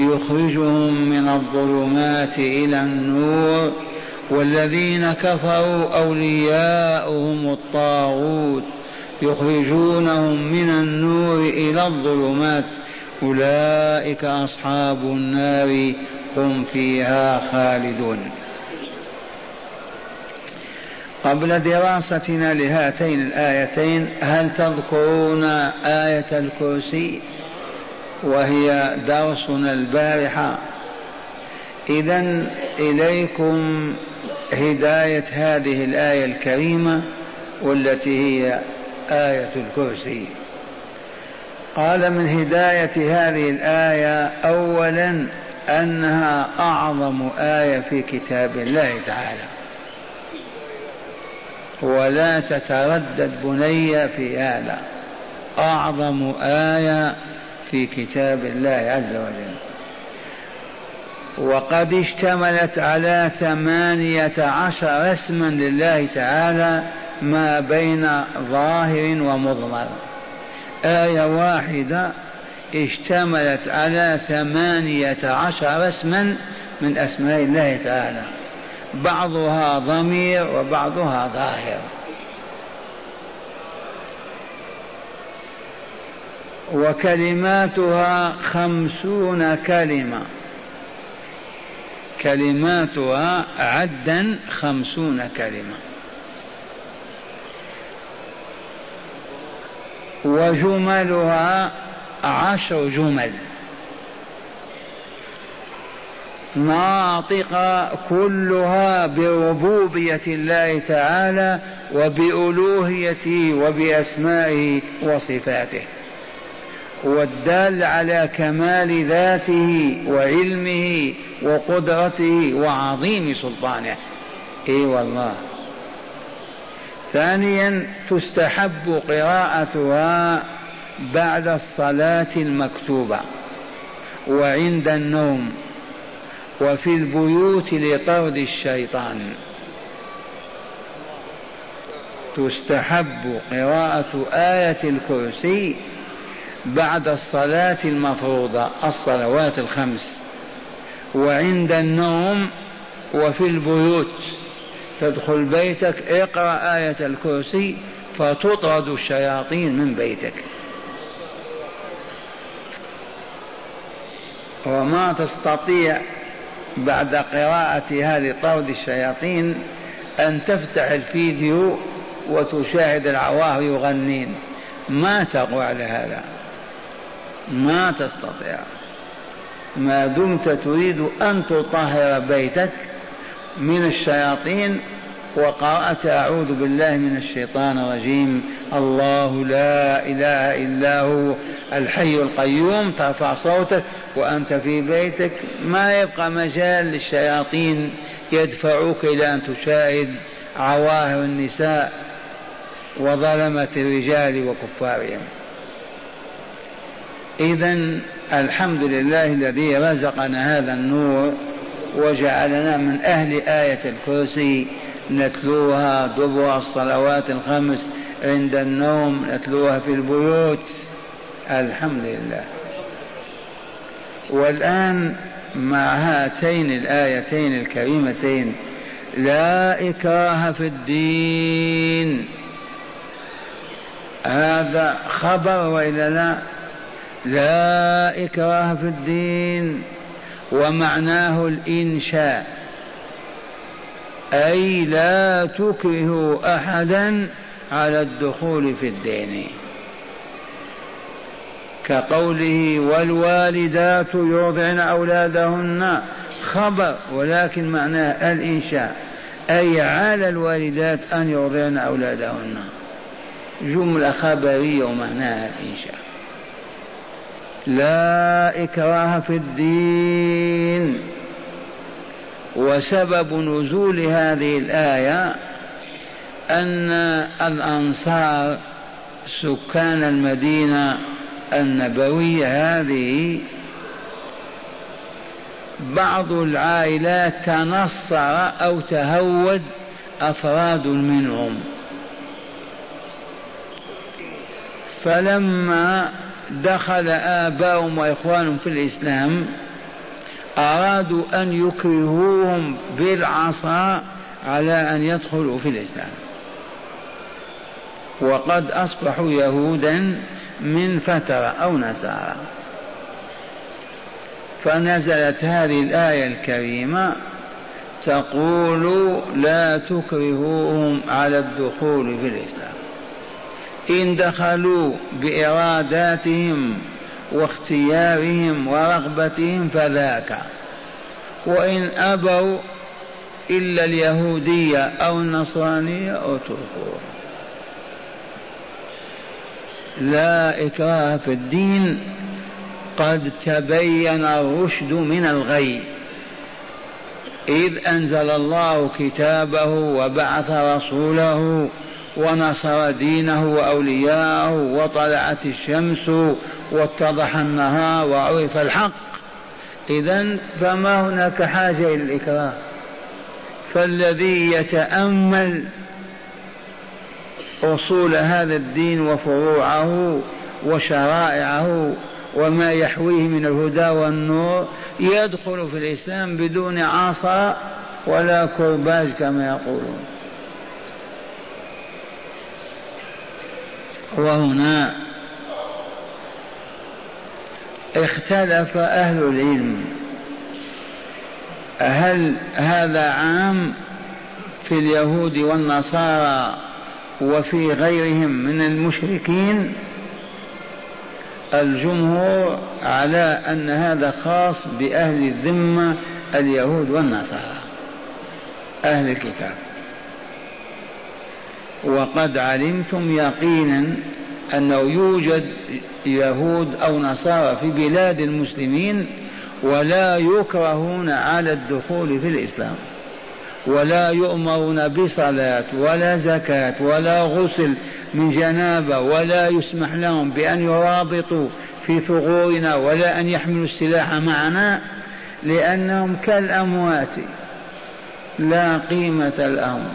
يخرجهم من الظلمات إلى النور والذين كفروا أولياؤهم الطاغوت يخرجونهم من النور إلى الظلمات أولئك أصحاب النار هم فيها خالدون قبل دراستنا لهاتين الآيتين هل تذكرون آية الكرسي؟ وهي درسنا البارحة. إذا إليكم هداية هذه الآية الكريمة والتي هي آية الكرسي. قال من هداية هذه الآية أولا أنها أعظم آية في كتاب الله تعالى. ولا تتردد بني في هذا. أعظم آية في كتاب الله عز وجل. وقد اشتملت على ثمانية عشر اسما لله تعالى ما بين ظاهر ومضمر. آية واحدة اشتملت على ثمانية عشر اسما من أسماء الله تعالى. بعضها ضمير وبعضها ظاهر. وكلماتها خمسون كلمة. كلماتها عدا خمسون كلمة. وجملها عشر جمل. ناطقة كلها بربوبية الله تعالى وبألوهيته وبأسمائه وصفاته. والدال على كمال ذاته وعلمه وقدرته وعظيم سلطانه. إي والله. ثانيا تستحب قراءتها بعد الصلاة المكتوبة وعند النوم وفي البيوت لطرد الشيطان. تستحب قراءة آية الكرسي بعد الصلاة المفروضة الصلوات الخمس. وعند النوم وفي البيوت. تدخل بيتك اقرأ آية الكرسي فتطرد الشياطين من بيتك. وما تستطيع بعد قراءتها لطرد الشياطين أن تفتح الفيديو وتشاهد العواهر يغنين. ما تقوى على هذا؟ ما تستطيع. ما دمت تريد أن تطهر بيتك من الشياطين وقرأت أعوذ بالله من الشيطان الرجيم. الله لا إله إلا هو الحي القيوم. ترفع صوتك وأنت في بيتك. ما يبقى مجال للشياطين يدفعوك إلى أن تشاهد عواهر النساء وظلمة الرجال وكفارهم. إذا الحمد لله الذي رزقنا هذا النور وجعلنا من أهل آية الكرسي نتلوها دبر الصلوات الخمس عند النوم نتلوها في البيوت. الحمد لله. والآن مع هاتين الآيتين الكريمتين لا إكراه في الدين. هذا خبر وإلا لا؟ لا إكراه في الدين ومعناه الإنشاء. أي لا تكرهوا أحدا على الدخول في الدين. كقوله والوالدات يرضعن أولادهن خبر ولكن معناه الإنشاء. أي على الوالدات أن يرضعن أولادهن. جملة خبرية ومعناها الإنشاء. لا إكراه في الدين. وسبب نزول هذه الآية أن الأنصار سكان المدينة النبوية هذه بعض العائلات تنصر أو تهود أفراد منهم. فلما دخل آباؤهم وإخوانهم في الإسلام أرادوا أن يكرهوهم بالعصا على أن يدخلوا في الإسلام. وقد أصبحوا يهودا من فترة أو نصارى. فنزلت هذه الآية الكريمة تقول لا تكرهوهم على الدخول في الإسلام. إن دخلوا بإراداتهم واختيارهم ورغبتهم فذاك. وإن أبوا إلا اليهودية أو النصرانية اتركوه. لا إكراه في الدين. قد تبين الرشد من الغي. إذ أنزل الله كتابه وبعث رسوله ونصر دينه وأولياءه وطلعت الشمس واتضح النهار وعرف الحق. إذا فما هناك حاجة إلى الإكراه. فالذي يتأمل أصول هذا الدين وفروعه وشرائعه وما يحويه من الهدى والنور يدخل في الإسلام بدون عصا ولا كرباج كما يقولون. وهنا اختلف أهل العلم. هل هذا عام في اليهود والنصارى وفي غيرهم من المشركين؟ الجمهور على أن هذا خاص بأهل الذمة اليهود والنصارى. أهل الكتاب. وقد علمتم يقينا أنه يوجد يهود أو نصارى في بلاد المسلمين ولا يكرهون على الدخول في الإسلام ولا يؤمرون بصلاة ولا زكاة ولا غسل من جنابة ولا يسمح لهم بأن يرابطوا في ثغورنا ولا أن يحملوا السلاح معنا لأنهم كالأموات لا قيمة لهم.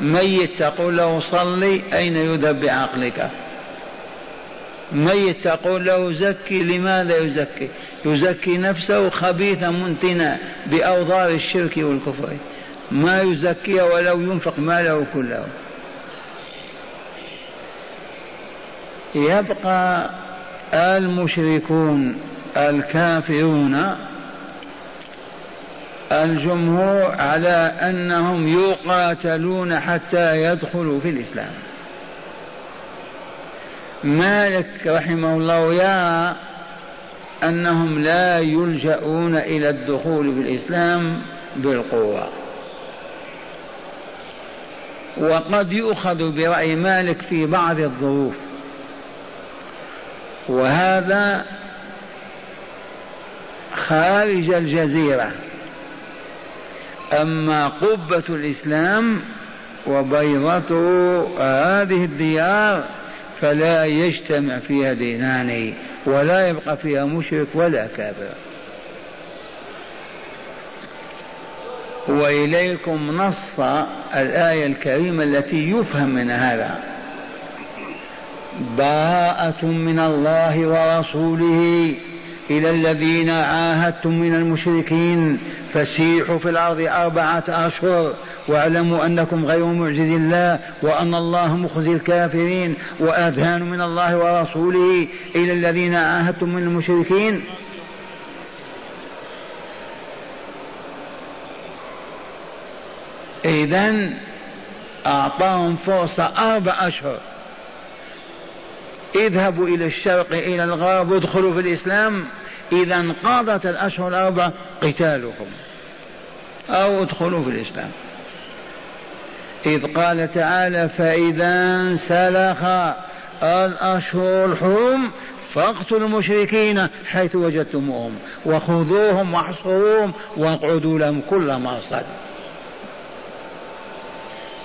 ميت تقول له صلي أين يذهب بعقلك؟ ميت تقول له زكي لماذا يزكي؟ يزكي نفسه خبيثا منتنا بأوضار الشرك والكفر. ما يزكيها ولو ينفق ماله كله. يبقى المشركون الكافرون الجمهور على أنهم يقاتلون حتى يدخلوا في الإسلام. مالك رحمه الله يرى أنهم لا يلجؤون إلى الدخول في الإسلام بالقوة. وقد يؤخذ برأي مالك في بعض الظروف. وهذا خارج الجزيرة. أما قبة الإسلام وبيضته هذه الديار فلا يجتمع فيها دينان ولا يبقى فيها مشرك ولا كافر. وإليكم نص الآية الكريمة التي يفهم من هذا. براءه من الله ورسوله. إلى الذين عاهدتم من المشركين فسيحوا في الأرض أربعة أشهر واعلموا أنكم غير معجز الله وأن الله مخزي الكافرين وأذهان من الله ورسوله إلى الذين عاهدتم من المشركين. إذا أعطاهم فرصة أربع أشهر. اذهبوا إلى الشرق إلى الغرب وادخلوا في الإسلام. إذا انقضت الأشهر الأربع قتالكم أو ادخلوا في الإسلام. إذ قال تعالى فإذا انسلخ الأشهر الحرم فاقتلوا المشركين حيث وجدتموهم وخذوهم واحصروهم واقعدوا لهم كل مرصد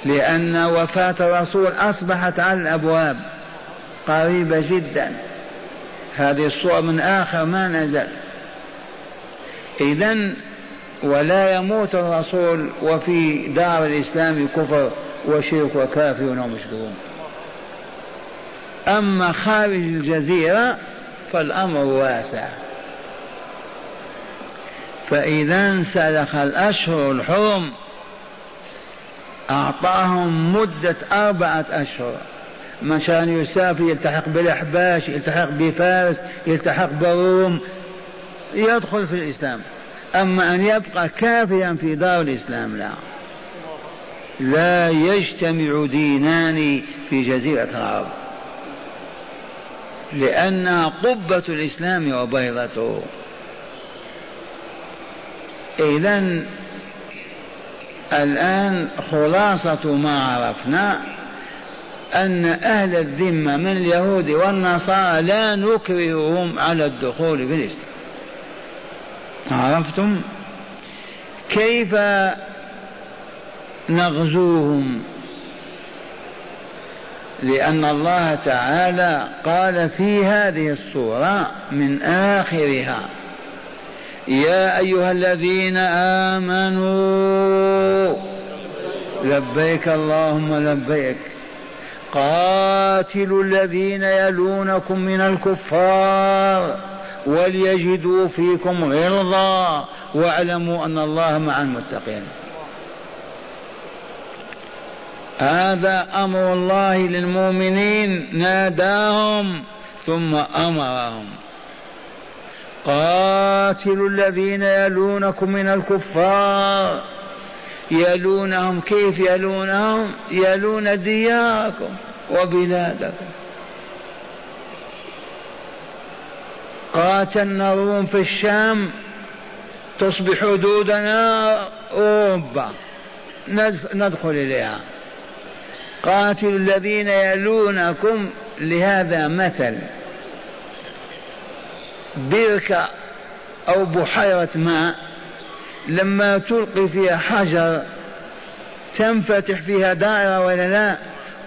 لأن وفاة الرسول أصبحت على الأبواب. قريبة جدا. هذه الصورة من آخر ما نزل. إذا ولا يموت الرسول وفي دار الإسلام كفر وشرك وكافرون ومشركون. أما خارج الجزيرة فالأمر واسع. فإذا انسلخ الأشهر الحرم أعطاهم مدة أربعة أشهر. مشان يسافر يلتحق بالأحباش يلتحق بفارس يلتحق بالروم يدخل في الإسلام. أما أن يبقى كافيا في دار الإسلام لا. لا يجتمع دينان في جزيرة العرب. لأنها قبة الإسلام وبيضته. إذا الآن خلاصة ما عرفنا أن أهل الذمة من اليهود والنصارى لا نكرههم على الدخول في الإسلام. عرفتم؟ كيف نغزوهم؟ لأن الله تعالى قال في هذه الصورة من آخرها يا أيها الذين آمنوا لبيك اللهم لبيك. قاتلوا الذين يلونكم من الكفار وليجدوا فيكم غلظة واعلموا أن الله مع المتقين. هذا أمر الله للمؤمنين ناداهم ثم أمرهم. قاتلوا الذين يلونكم من الكفار يلونهم كيف يلونهم؟ يلون دياركم وبلادكم. قاتلنا الروم في الشام تصبح حدودنا أوروبا. ندخل إليها. قاتلوا الذين يلونكم لهذا مثل. بركة أو بحيرة ماء. لما تلقي فيها حجر تنفتح فيها دائرة ولا لا؟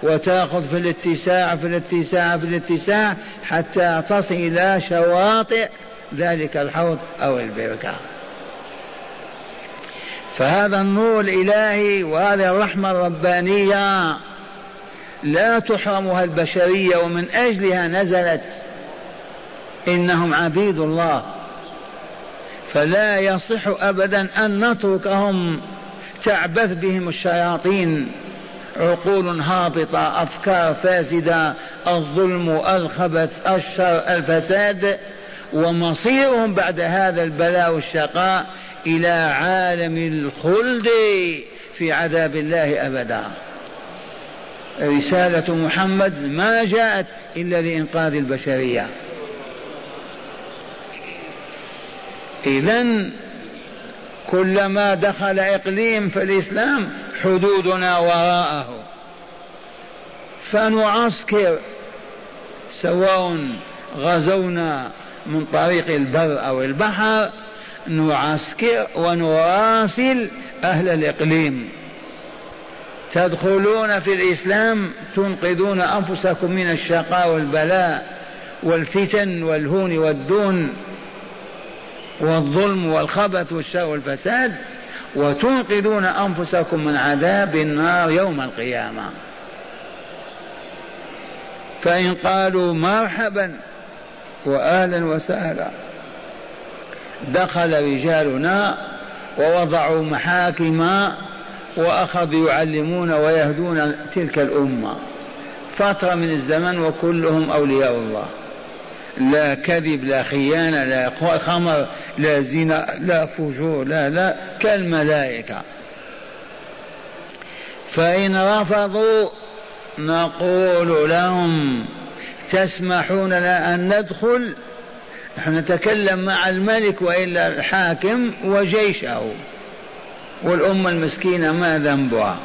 وتأخذ في الاتساع في الاتساع في الاتساع حتى تصل إلى شواطئ ذلك الحوض أو البركة. فهذا النور الإلهي وهذه الرحمة الربانية لا تحرمها البشرية ومن أجلها نزلت. إنهم عبيد الله. فلا يصح أبدا أن نتركهم تعبث بهم الشياطين. عقول هابطة أفكار فاسدة الظلم الخبث الشر الفساد. ومصيرهم بعد هذا البلاء والشقاء إلى عالم الخلد في عذاب الله أبدا. رسالة محمد ما جاءت إلا لإنقاذ البشرية. إذا كلما دخل إقليم في الإسلام حدودنا وراءه. فنعسكر سواء غزونا من طريق البر أو البحر نعسكر ونراسل أهل الإقليم. تدخلون في الإسلام تنقذون أنفسكم من الشقاء والبلاء والفتن والهون والدون. والظلم والخبث والشر والفساد وتنقذون أنفسكم من عذاب النار يوم القيامة. فإن قالوا مرحبا وأهلا وسهلا دخل رجالنا ووضعوا محاكم وأخذوا يعلمون ويهدون تلك الأمة. فترة من الزمن وكلهم أولياء الله. لا كذب لا خيانة لا خمر لا زنا لا فجور لا لا كالملائكة. فإن رفضوا نقول لهم تسمحون لنا أن ندخل؟ نحن نتكلم مع الملك وإلا الحاكم وجيشه. والأمة المسكينة ما ذنبها؟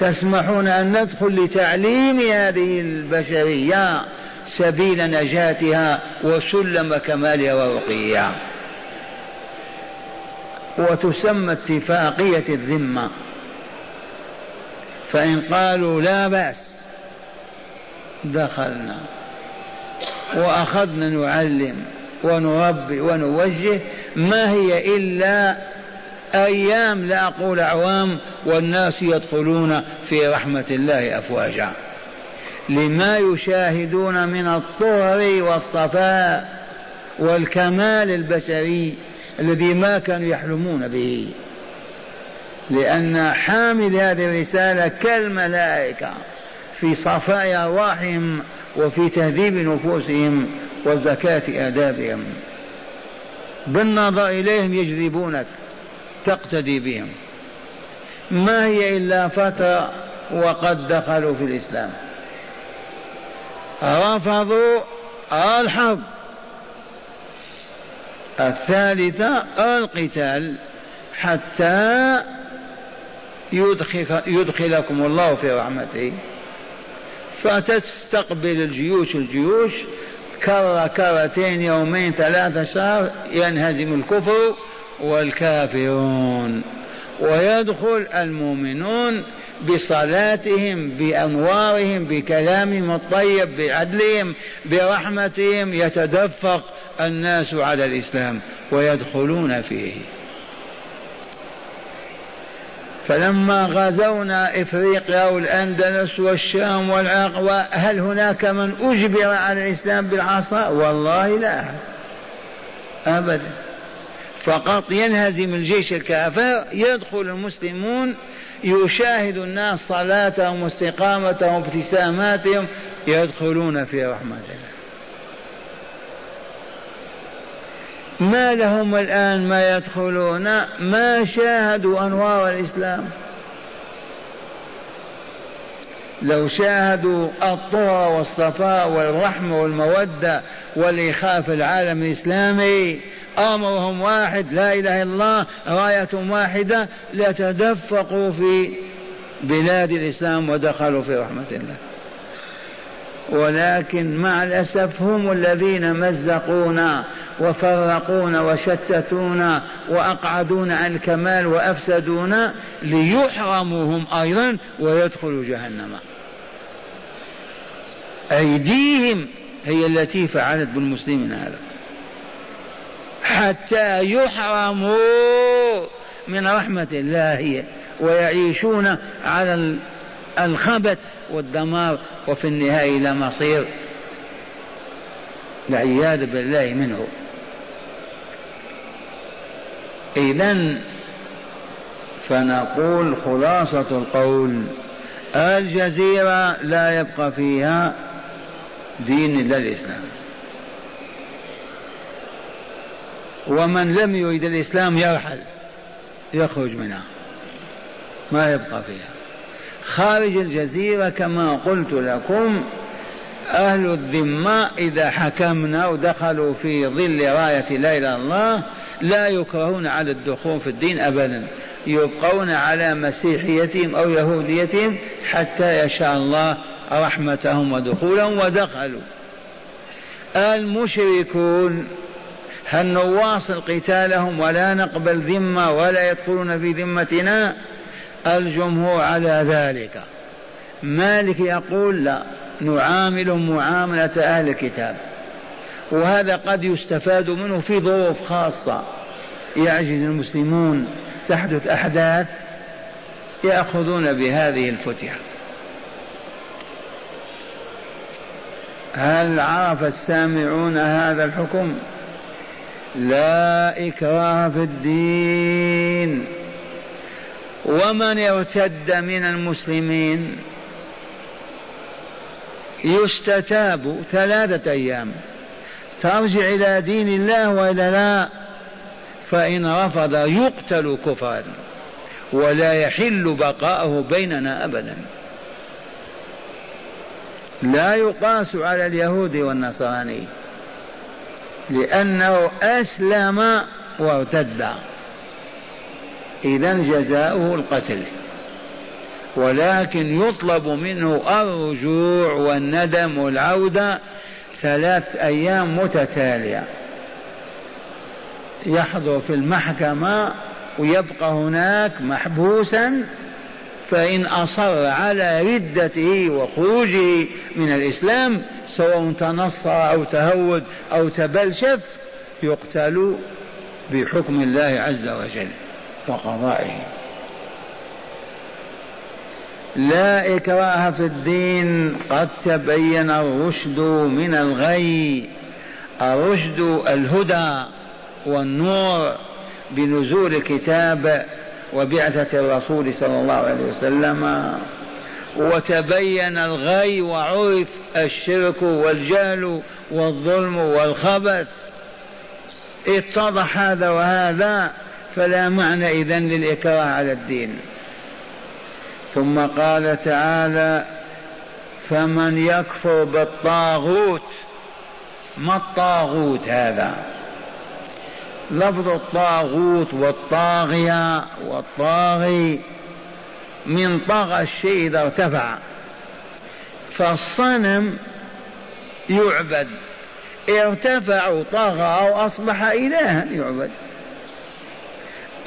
تسمحون أن ندخل لتعليم هذه البشرية؟ سبيل نجاتها وسلم كمالها ورقيها وتسمى اتفاقية الذمة. فإن قالوا لا بأس دخلنا. وأخذنا نعلم ونربي ونوجه ما هي إلا أيام لا أقول أعوام والناس يدخلون في رحمة الله أفواجا. لما يشاهدون من الطهر والصفاء والكمال البشري الذي ما كانوا يحلمون به. لأن حامل هذه الرسالة كالملائكة في صفاء أرواحهم وفي تهذيب نفوسهم وزكاة آدابهم. بالنظر إليهم يجذبونك تقتدي بهم. ما هي إلا فترة وقد دخلوا في الإسلام. رفضوا الحرب. الثالثة القتال. حتى يدخل يدخلكم الله في رحمته. فتستقبل الجيوش الجيوش كرة كرتين يومين ثلاثة شهر ينهزم الكفر والكافرون. ويدخل المؤمنون بصلاتهم بأنوارهم بكلامهم الطيب بعدلهم برحمتهم. يتدفق الناس على الإسلام ويدخلون فيه. فلما غزونا إفريقيا والأندلس والشام والعراق هل هناك من أجبر على الإسلام بالعصا؟ والله لا. احد ابدا. فقط ينهزم الجيش الكافر يدخل المسلمون يشاهد الناس صلاتهم واستقامتهم وابتساماتهم يدخلون في رحمة الله. ما لهم الآن ما يدخلون؟ ما شاهدوا أنوار الإسلام. لو شاهدوا الطهر والصفاء والرحمة والمودة والإخاء في العالم الإسلامي أمرهم واحد لا إله إلا الله راية واحدة لتدفقوا في بلاد الإسلام ودخلوا في رحمة الله. ولكن مع الأسف هم الذين مزقونا وفرقونا وشتتونا وأقعدونا عن الكمال وأفسدونا ليحرموا هم أيضا ويدخلوا جهنم. أيديهم هي التي فعلت بالمسلمين هذا. حتى يحرموا من رحمة الله ويعيشون على الخبث والدمار وفي النهاية إلى مصير. العياذ بالله منه. إذا فنقول خلاصة القول الجزيرة لا يبقى فيها دين إلا الإسلام. ومن لم يريد الإسلام يرحل يخرج منها. ما يبقى فيها. خارج الجزيرة كما قلت لكم أهل الذمة إذا حكمنا ودخلوا في ظل راية لا إله إلا الله لا يكرهون على الدخول في الدين أبدا. يبقون على مسيحيتهم أو يهوديتهم حتى يشاء الله رحمتهم ودخولهم ودخلوا. المشركون هل نواصل قتالهم ولا نقبل ذمة ولا يدخلون في ذمتنا؟ الجمهور على ذلك. مالك يقول لا نعاملهم معاملة أهل الكتاب. وهذا قد يستفاد منه في ظروف خاصة. يعجز المسلمون تحدث أحداث يأخذون بهذه الفتية. هل عرف السامعون هذا الحكم؟ لا إكراه في الدين. ومن ارتد من المسلمين يستتاب ثلاثة أيام. ترجع إلى دين الله وإلا لا. فإن رفض يقتل كفرا ولا يحل بقاءه بيننا أبدا. لا يقاس على اليهود والنصراني. لأنه أسلم وارتد. إذا جزاؤه القتل. ولكن يطلب منه الرجوع والندم والعودة ثلاث أيام متتالية. يحضر في المحكمة ويبقى هناك محبوسا فإن أصر على ردته وخروجه من الإسلام سواء تنصر أو تهود أو تبلشف يقتل بحكم الله عز وجل وقضائه. لا إكراه في الدين قد تبين الرشد من الغي الرشد الهدى والنور بنزول الكتاب وبعثة الرسول صلى الله عليه وسلم وتبين الغي وعرف الشرك والجهل والظلم والخبث. اتضح هذا وهذا فلا معنى إذن للإكراه على الدين. ثم قال تعالى فمن يكفر بالطاغوت ما الطاغوت هذا؟ لفظ الطاغوت والطاغية والطاغي من طغى الشيء إذا ارتفع. فالصنم يعبد. ارتفع وطغى أو أصبح إلها يعبد.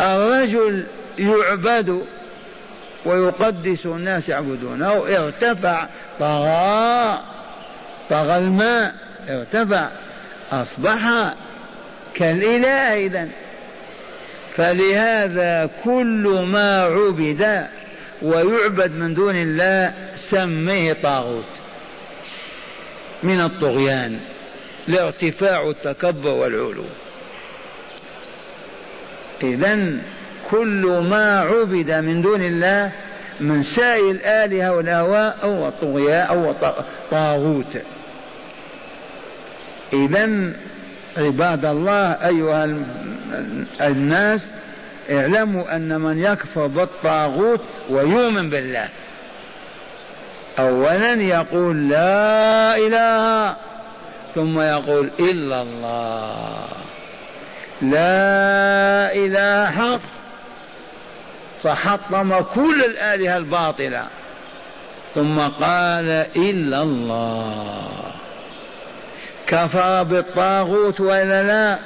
الرجل يعبد ويقدس الناس يعبدونه ارتفع طغى طغى الماء ارتفع أصبح كالإله إذا فلهذا كل ما عبد ويعبد من دون الله سميه طاغوت. من الطغيان لارتفاع التكبر والعلو. إذا كل ما عبد من دون الله من سائر الآلهة والأهواء أو الطغيان أو طاغوت. إذا عباد الله أيها الناس اعلموا أن من يكفر بالطاغوت ويؤمن بالله. أولا يقول لا إله ثم يقول إلا الله. لا إله حق فحطم كل الآلهة الباطلة. ثم قال إلا الله. كفر بالطاغوت وإلا لا؟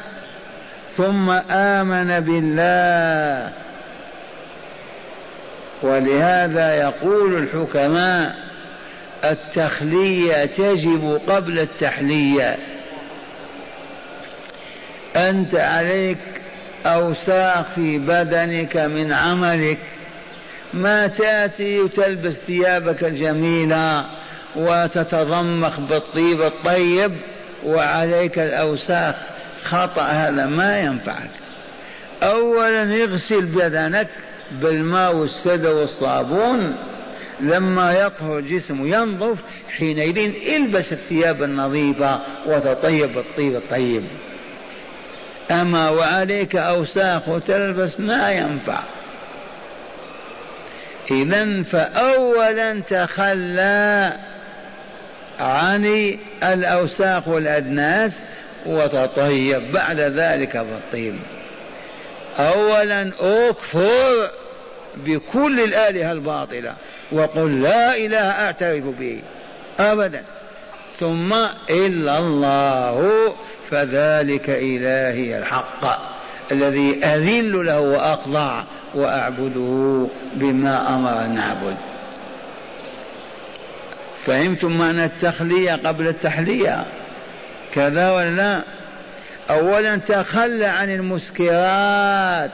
ثم آمن بالله. ولهذا يقول الحكماء التخلية تجب قبل التحلية. أنت عليك أوساخ في بدنك من عملك. ما تأتي وتلبس ثيابك الجميلة وتتضمخ بالطيب الطيب وعليك الأوساخ خطأ هذا ما ينفعك. أولا اغسل بدنك بالماء والسدى والصابون. لما يطهر الجسم ينظف حينئذ البس الثياب النظيفة وتطيب الطيب الطيب. أما وعليك أوساخ وتلبس ما ينفع. إذا فأولا تخلى عن الأوساخ والأدناس وتطيب بعد ذلك بالطيب. أولا أكفر بكل الآلهة الباطلة وقل لا إله أعترف به أبدا. ثم إلا الله فذلك إلهي الحق الذي أذل له وأخضع وأعبده بما أمر أن نعبد. فهمتم معنى التخلية قبل التحلية كذا ولا لا؟ أولا تخلى عن المسكرات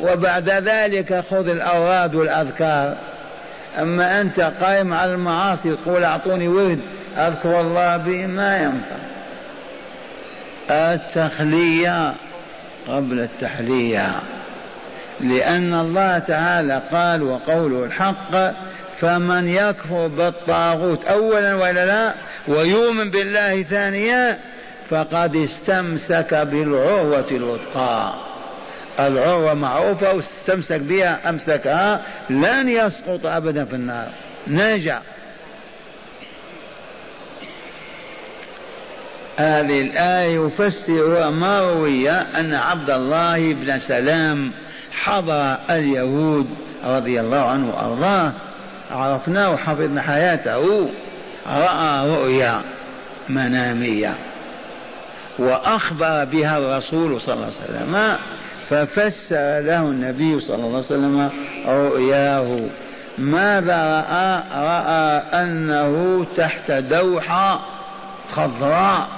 وبعد ذلك خذ الأوراد والأذكار. أما أنت قائم على المعاصي وتقول أعطوني ورد أذكر الله به ما ينفع. التخلية قبل التحلية لأن الله تعالى قال وقوله الحق فمن يكفر بالطاغوت اولا ولا لا ويؤمن بالله ثانيا فقد استمسك بالعروة الوثقى. العروة معروفة واستمسك بها أمسكها لن يسقط أبدا في النار. نجا. هذه الآية يفسر ما روي أن عبد الله بن سلام حضر اليهود رضي الله عنه وأرضاه. عرفناه وحفظنا حياته. رأى رؤيا منامية. وأخبر بها الرسول صلى الله عليه وسلم. ففسر له النبي صلى الله عليه وسلم رؤياه. ماذا رأى؟ رأى أنه تحت دوحة خضراء.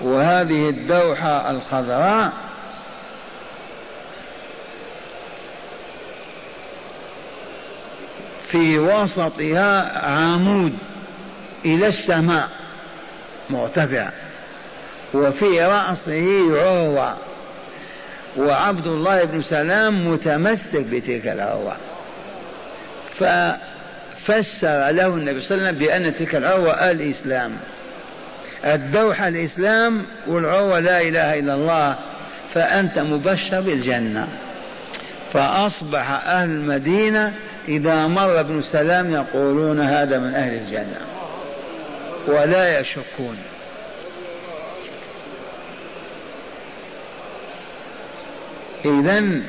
وهذه الدوحة الخضراء في وسطها عمود إلى السماء مرتفع وفي رأسه عروة. وعبد الله بن سلام متمسك بتلك العروة. ففسر له النبي صلى الله عليه وسلم بأن تلك العروة الإسلام. الدوحة الإسلام والعروة لا إله إلا الله فأنت مبشر بالجنة. فأصبح أهل المدينة إذا مر ابن سلام يقولون هذا من أهل الجنة ولا يشكون. إذا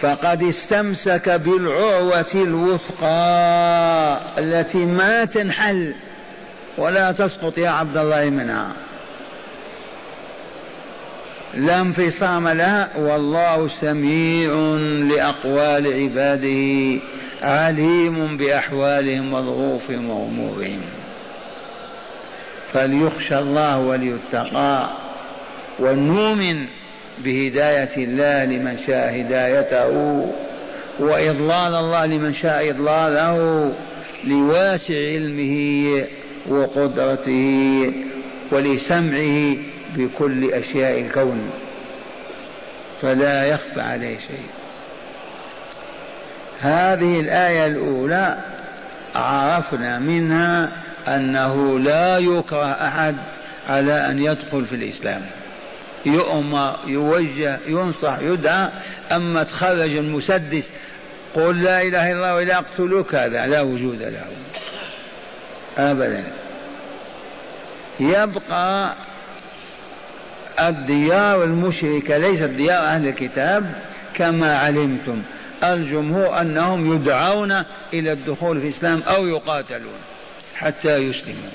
فقد استمسك بالعروة الوثقى التي ما تنحل ولا تسقط يا عبد الله منها. لا انفصام لها والله سميع لأقوال عباده عليم بأحوالهم وظروفهم وأمورهم. فليخشى الله وليتقى ونؤمن بهداية الله لمن شاء هدايته وإضلال الله لمن شاء إضلاله لواسع علمه وقدرته ولسمعه بكل أشياء الكون فلا يخفى عليه شيء. هذه الآية الأولى عرفنا منها أنه لا يكره أحد على أن يدخل في الإسلام. يؤمر يوجه ينصح يدعى أما تخرج المسدس قل لا إله إلا الله ولا أقتلك هذا لا وجود له. أبدا. يبقى الديار المشركة ليست ديار أهل الكتاب كما علمتم. الجمهور أنهم يدعون إلى الدخول في الإسلام أو يقاتلون حتى يسلموا.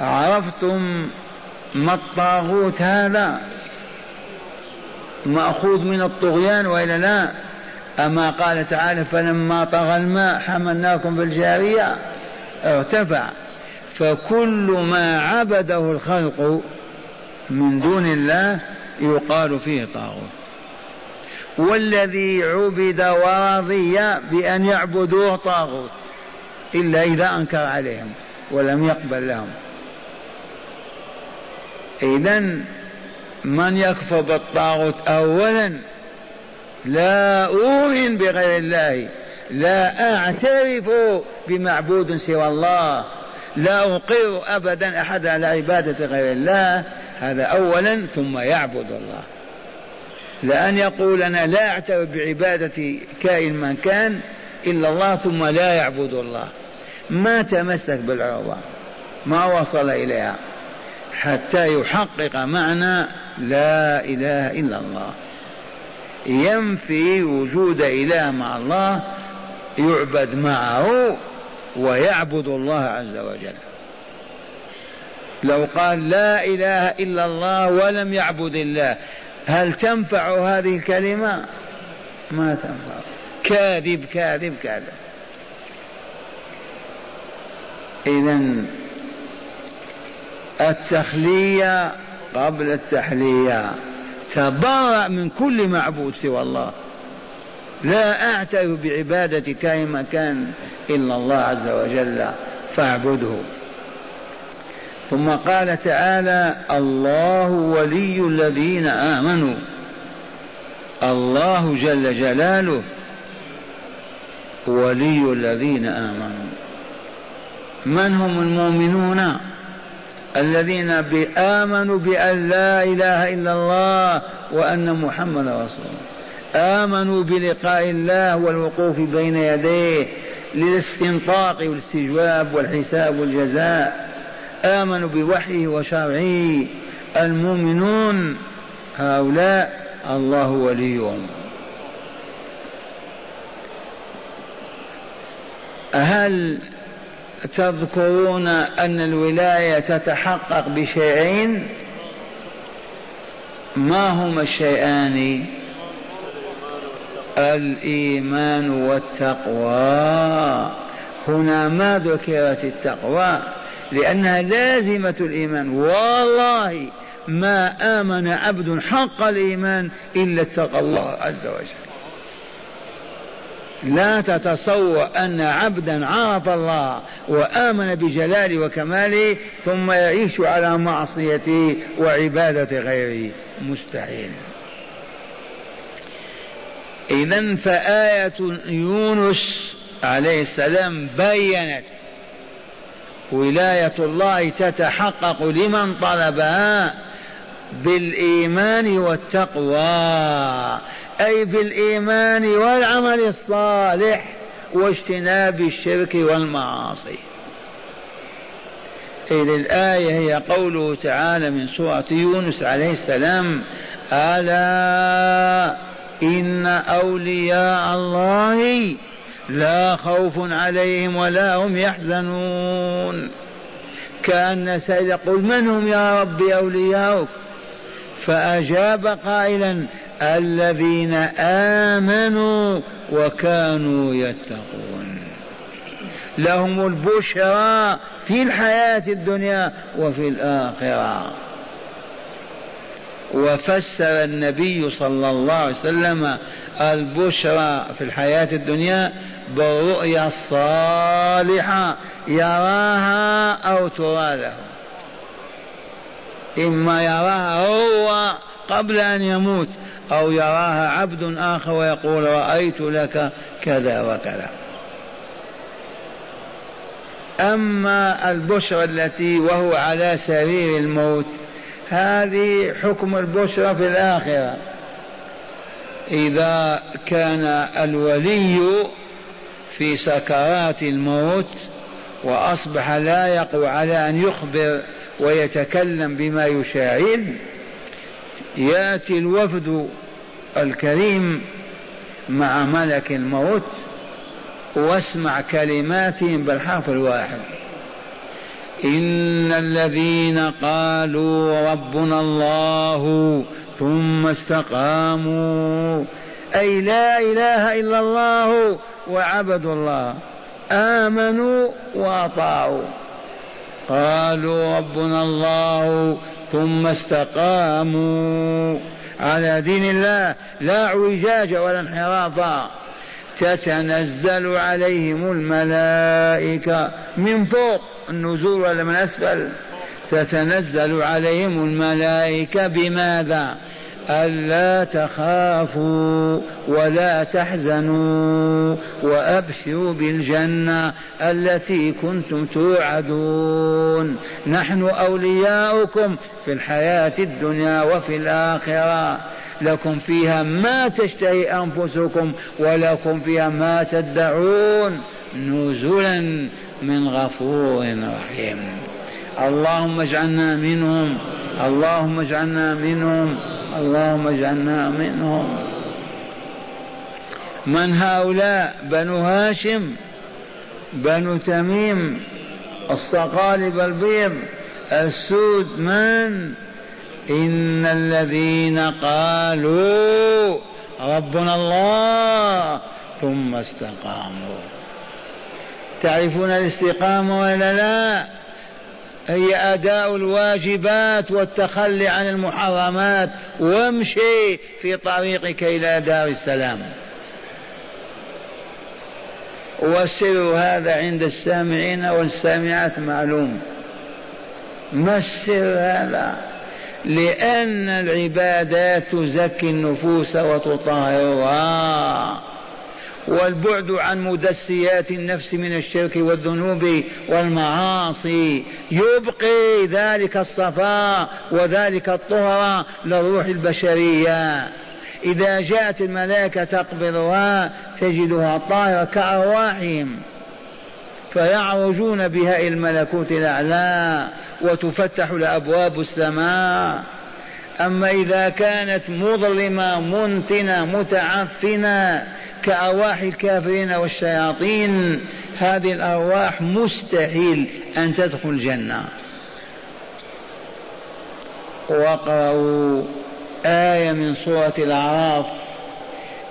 عرفتم ما الطاغوت هذا؟ مأخوذ من الطغيان وإلا لا؟ أما قال تعالى فلما طغى الماء حملناكم بالجارية ارتفع. فكل ما عبده الخلق من دون الله يقال فيه طاغوت. والذي عبد ورضي بأن يعبدوه طاغوت إلا إذا أنكر عليهم ولم يقبل لهم. إذا من يكفر بالطاغوت أولا لا أؤمن بغير الله لا أعترف بمعبود سوى الله. لا أقر أبدا أحد على عبادة غير الله. هذا أولا ثم يعبد الله. لأن يقول أنا لا أعترف بعبادة كائن من كان إلا الله ثم لا يعبد الله. ما تمسك بالعروة ما وصل إليها حتى يحقق معنى لا إله إلا الله. ينفي وجود إله مع الله يعبد معه ويعبد الله عز وجل. لو قال لا إله إلا الله ولم يعبد الله هل تنفع هذه الكلمة؟ ما تنفع. كاذب كاذب كاذب. اذا التخلية قبل التحلية تبرأ من كل معبود سوى الله. لا أعترف بعبادة كائن مكان إلا الله عز وجل فاعبده. ثم قال تعالى الله ولي الذين آمنوا. الله جل جلاله ولي الذين آمنوا. من هم المؤمنون الذين آمنوا بأن لا إله إلا الله وأن محمد رسول الله؟ آمنوا بلقاء الله والوقوف بين يديه للاستنطاق والاستجواب والحساب والجزاء. آمنوا بوحيه وشرعه. المؤمنون هؤلاء الله وليهم. هل تذكرون أن الولاية تتحقق بشيئين؟ ما هما الشيئان؟ الإيمان والتقوى. هنا ما ذكرت التقوى لأنها لازمة الإيمان. والله ما آمن عبد حق الإيمان إلا اتقى الله عز وجل. لا تتصور أن عبدا عرف الله وآمن بجلاله وكماله ثم يعيش على معصيته وعبادة غيره. مستحيل. إذا فآية يونس عليه السلام بينت. ولاية الله تتحقق لمن طلبها بالإيمان والتقوى أي بالإيمان والعمل الصالح واجتناب الشرك والمعاصي. إذ الآية هي قوله تعالى من سورة يونس عليه السلام ألا إن أولياء الله لا خوف عليهم ولا هم يحزنون. كأن سيد يقول من هم يا رب أولياؤك؟ فأجاب قائلا الذين آمنوا وكانوا يتقون. لهم البشرى في الحياة الدنيا وفي الآخرة. وفسر النبي صلى الله عليه وسلم البشرى في الحياة الدنيا بالرؤيا الصالحة يراها أو ترى له إما يراها هو قبل أن يموت أو يراها عبد آخر ويقول رأيت لك كذا وكذا. أما البشرى التي وهو على سرير الموت هذه حكم البشرى في الآخرة. إذا كان الولي في سكرات الموت وأصبح لا يقوى على أن يخبر ويتكلم بما يشاعر يأتي الوفد الكريم مع ملك الموت واسمع كلماتهم بالحرف الواحد. إن الذين قالوا ربنا الله ثم استقاموا أي لا إله إلا الله وعبدوا الله آمنوا وأطاعوا. قالوا ربنا الله ثم استقاموا. على دين الله لا اعوجاج ولا انحراف. تتنزل عليهم الملائكة. من فوق النزول ولا من أسفل؟ تتنزل عليهم الملائكة بماذا؟ ألا تخافوا ولا تحزنوا وأبشروا بالجنة التي كنتم توعدون. نحن أولياؤكم في الحياة الدنيا وفي الآخرة. لكم فيها ما تشتهي أنفسكم ولكم فيها ما تدعون نزلا من غفور رحيم. اللهم اجعلنا منهم اللهم اجعلنا منهم اللهم اجعلنا منهم. من هؤلاء؟ بنو هاشم بنو تميم الصقالب البيض السود من؟ إن الذين قالوا ربنا الله ثم استقاموا. تعرفون الاستقامة ولا لا؟ هي أداء الواجبات والتخلي عن المحرمات. وامشي في طريقك إلى دار السلام. والسر هذا عند السامعين والسامعات معلوم. ما السر هذا؟ لأن العبادات تزكي النفوس وتطهرها. والبعد عن مدسيات النفس من الشرك والذنوب والمعاصي. يبقي ذلك الصفاء وذلك الطهر للروح البشرية. إذا جاءت الملائكة تقبضها تجدها طاهرة كأرواحهم. فيعرجون بها إلى الملكوت الأعلى وتفتح لأبواب السماء. أما إذا كانت مظلمة منتنة متعفنة كأرواح الكافرين والشياطين هذه الأرواح مستحيل أن تدخل الجنة. واقرأوا آية من سورة الأعراف.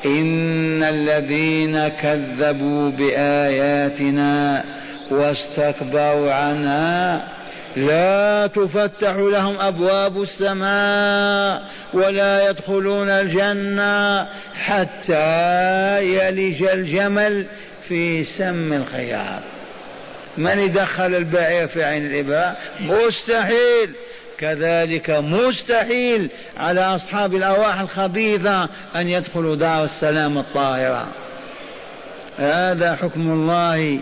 إن الذين كذبوا بآياتنا واستكبروا عنها لا تفتح لهم أبواب السماء ولا يدخلون الجنة حتى يلج الجمل في سم الخياط من يدخل البعير في عين الإباء؟ مستحيل. كذلك مستحيل على أصحاب الأرواح الخبيثة أن يدخلوا دار السلام الطاهرة. هذا حكم الله.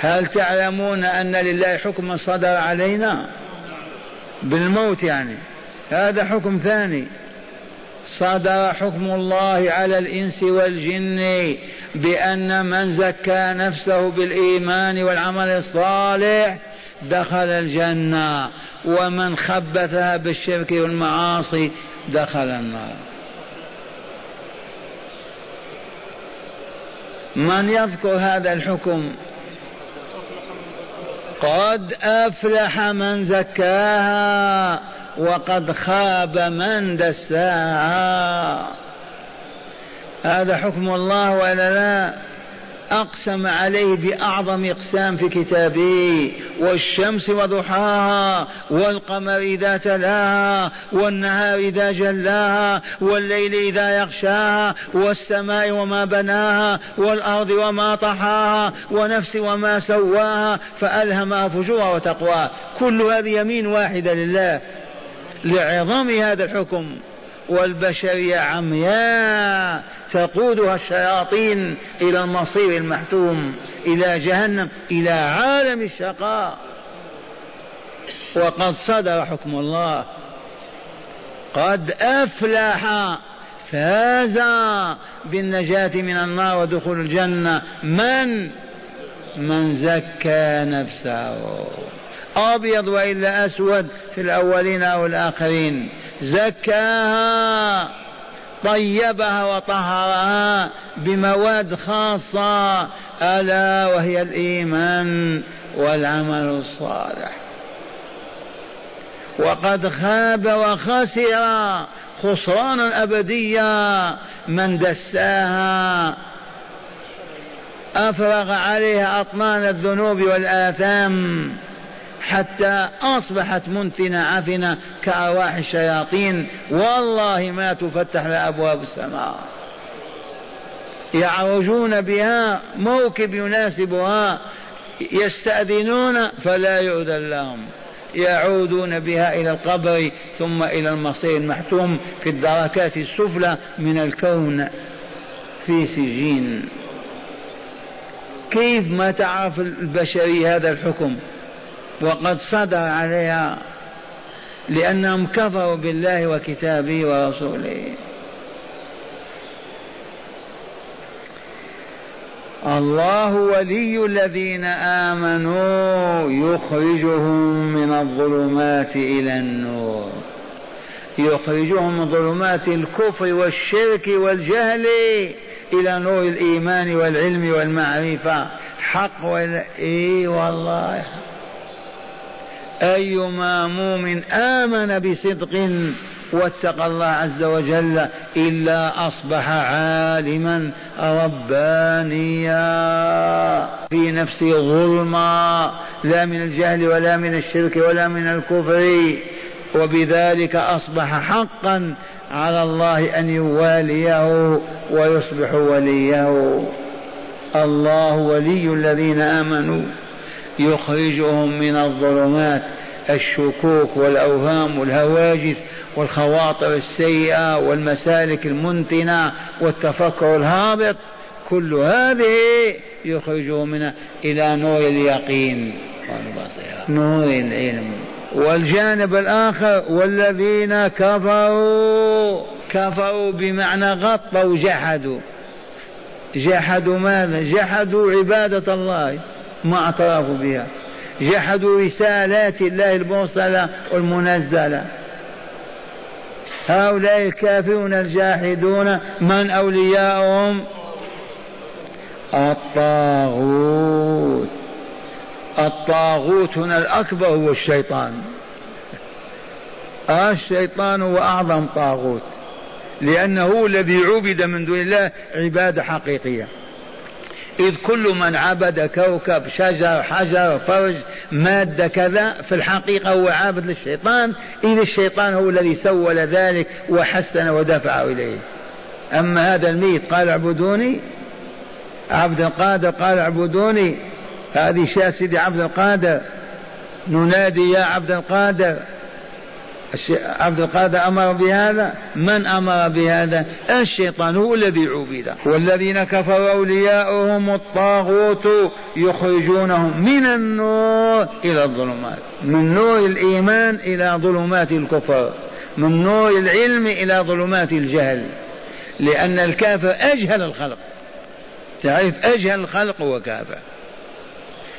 هل تعلمون أن لله حكما صدر علينا؟ بالموت يعني. هذا حكم ثاني. صدر حكم الله على الإنس والجن بأن من زكى نفسه بالإيمان والعمل الصالح دخل الجنة ومن خبثها بالشرك والمعاصي دخل النار. من يذكر هذا الحكم؟ قد أفلح من زكاها وقد خاب من دساها. هذا حكم الله ولا لا؟ أقسم عليه بأعظم إقسام في كتابه والشمس وضحاها والقمر إذا تلاها والنهار إذا جلاها والليل إذا يغشاها والسماء وما بناها والأرض وما طحاها ونفس وما سواها فألهمها فجورها وتقواها. كل هذه يمين واحدة لله لعظم هذا الحكم. والبشرية عمياء تقودها الشياطين إلى المصير المحتوم إلى جهنم إلى عالم الشقاء. وقد صدر حكم الله. قد أفلح فاز بالنجاة من النار ودخول الجنة. من؟ من زكى نفسه. أبيض وإلا أسود في الأولين أو الآخرين. زكاها طيبها وطهرها بمواد خاصة ألا وهي الإيمان والعمل الصالح. وقد خاب وخسر خسرانا أبديا من دساها. أفرغ عليها أطنان الذنوب والآثام. حتى أصبحت منتنة عفنة كأرواح الشياطين. والله ما تفتح لها أبواب السماء. يعرجون بها موكب يناسبها يستأذنون فلا يؤذن لهم. يعودون بها إلى القبر ثم إلى المصير المحتوم في الدركات السفلى من الكون في سجين. كيف ما تعرف البشرية هذا الحكم؟ وقد صدر عليها لأنهم كفروا بالله وكتابه ورسوله. الله ولي الذين آمنوا يخرجهم من الظلمات إلى النور. يخرجهم من ظلمات الكفر والشرك والجهل إلى نور الإيمان والعلم والمعرفة. حق ولا إي والله. أيما مؤمن آمن بصدق واتقى الله عز وجل إلا أصبح عالما ربانيا. في نفسه ظلما لا من الجهل ولا من الشرك ولا من الكفر وبذلك أصبح حقا على الله أن يواليه ويصبح وليه. الله ولي الذين آمنوا. يخرجهم من الظلمات الشكوك والأوهام والهواجس والخواطر السيئة والمسالك المنتنة والتفكر الهابط كل هذه يخرجه منها إلى نور اليقين. نور العلم. والجانب الآخر والذين كفروا كفروا بمعنى غطوا جحدوا. جحدوا ماذا؟ جحدوا عبادة الله. ما اعترفوا بها. جحدوا رسالات الله المرسلة والمنزلة. هؤلاء الكافرون الجاحدون من أولياؤهم؟ الطاغوت. الطاغوت هنا الأكبر هو الشيطان. الشيطان هو أعظم طاغوت. لأنه الذي عبد من دون الله عبادة حقيقية. إذ كل من عبد كوكب شجر حجر فرج مادة كذا في الحقيقة هو عابد للشيطان إذ الشيطان هو الذي سول ذلك وحسن ودفعه إليه. أما هذا الميت قال اعبدوني عبد القادر قال اعبدوني هذه شاة سيدي عبد القادر ننادي يا عبد القادر. عبد القادر أمر بهذا؟ من أمر بهذا؟ الشيطان هو الذي عبد والذين كفروا أولياؤهم الطاغوت يخرجونهم من النور إلى الظلمات. من نور الإيمان إلى ظلمات الكفر. من نور العلم إلى ظلمات الجهل. لأن الكافر أجهل الخلق. تعرف أجهل الخلق هو كافر.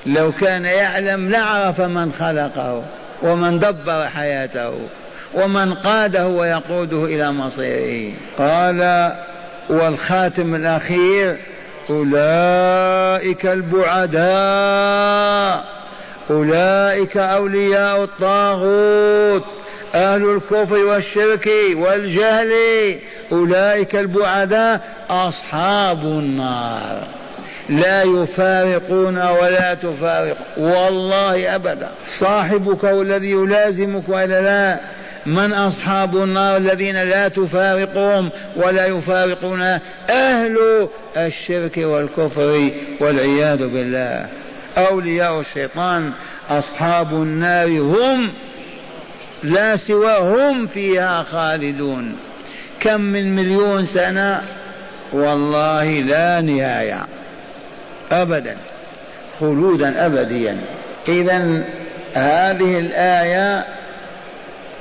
لو كان يعلم لعرف من خلقه ومن دبر حياته. ومن قاده ويقوده إلى مصيره. قال والخاتم الأخير أولئك البعداء أولئك أولياء الطاغوت أهل الكفر والشرك والجهل أولئك البعداء أصحاب النار. لا يفارقون ولا تفارق والله أبدا. صاحبك والذي يلازمك وإلا لا من أصحاب النار الذين لا تفارقهم ولا يفارقون أهل الشرك والكفر والعياذ بالله. أولياء الشيطان أصحاب النار هم لا سوى هم فيها خالدون. كم من مليون سنة؟ والله لا نهاية. أبدا. خلودا أبديا. إذا هذه الآية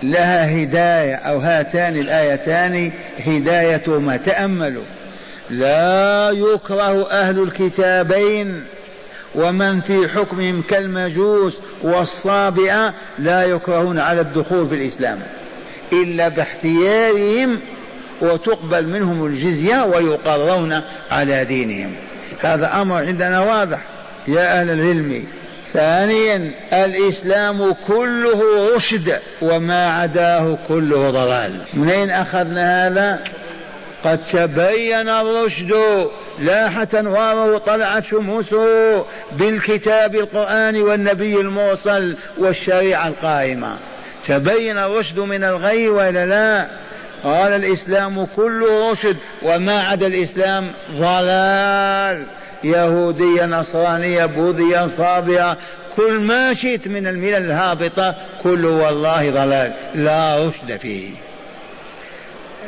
لها هداية أو هاتان الآيتان هداية ما تأملوا. لا يكره أهل الكتابين ومن في حكمهم كالمجوس والصابئة لا يكرهون على الدخول في الإسلام إلا باختيارهم وتقبل منهم الجزية ويقرون على دينهم. هذا أمر عندنا واضح. يا أهل العلم ثانيا الإسلام كله رشد وما عداه كله ضلال. منين أخذنا هذا؟ قد تبين الرشد لاحت أنواره طلعت شموسه بالكتاب القرآن والنبي المرسل والشريعة القائمة. تبين الرشد من الغي ولا لا؟ قال الإسلام كله رشد وما عدا الإسلام ضلال. يهودية نصرانية بوذية صابئة كل ما شئت من الملل الهابطة كله والله ضلال. لا رشد فيه.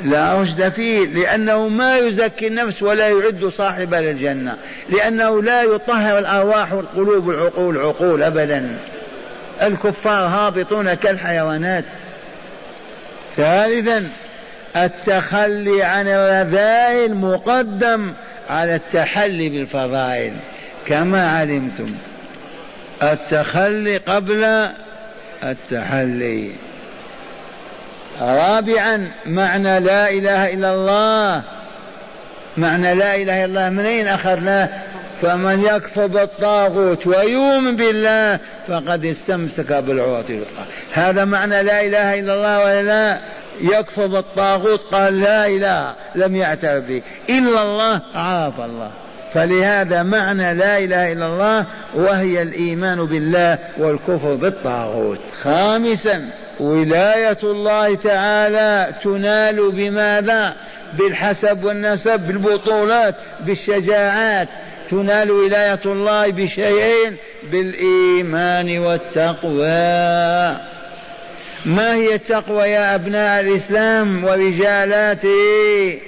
لا رشد فيه لأنه ما يزكي النفس ولا يعد صاحبها للجنة. لأنه لا يطهر الأرواح والقلوب العقول عقول أبدا. الكفار هابطون كالحيوانات. ثالثا التخلي عن الرذائل مقدم على التحلي بالفضائل كما علمتم. التخلي قبل التحلي. رابعا معنى لا إله إلا الله. معنى لا إله إلا الله منين أخذناه؟ فمن يكفر بالطاغوت ويؤمن بالله فقد استمسك بالعروة الوثقى. هذا معنى لا إله إلا الله ولا لا؟ يكفر بالطاغوت قال لا إله لم يعترف به. إلا الله عرف الله. فلهذا معنى لا إله إلا الله وهي الإيمان بالله والكفر بالطاغوت. خامسا ولاية الله تعالى تنال بماذا؟ بالحسب والنسب بالبطولات بالشجاعات. تنال ولاية الله بشيئين بالإيمان والتقوى. ما هي التقوى يا أبناء الإسلام ورجالاته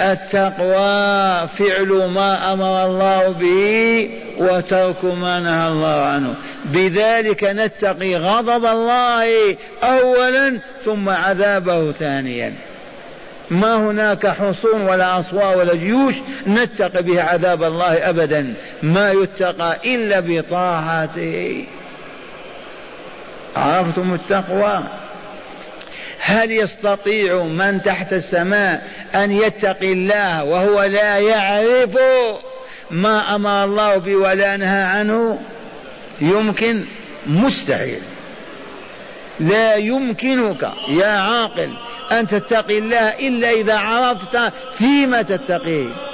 التقوى؟ فعل ما أمر الله به وترك ما نهى الله عنه. بذلك نتقي غضب الله اولا ثم عذابه ثانيا. ما هناك حصون ولا أصوار ولا جيوش نتقي بها عذاب الله أبدا. ما يتقى إلا بطاعته. عرفتم التقوى؟ هل يستطيع من تحت السماء أن يتقي الله وهو لا يعرف ما أمر الله به ولا نهى عنه؟ يمكن مستحيل. لا يمكنك يا عاقل أن تتقي الله إلا إذا عرفت فيما تتقيه.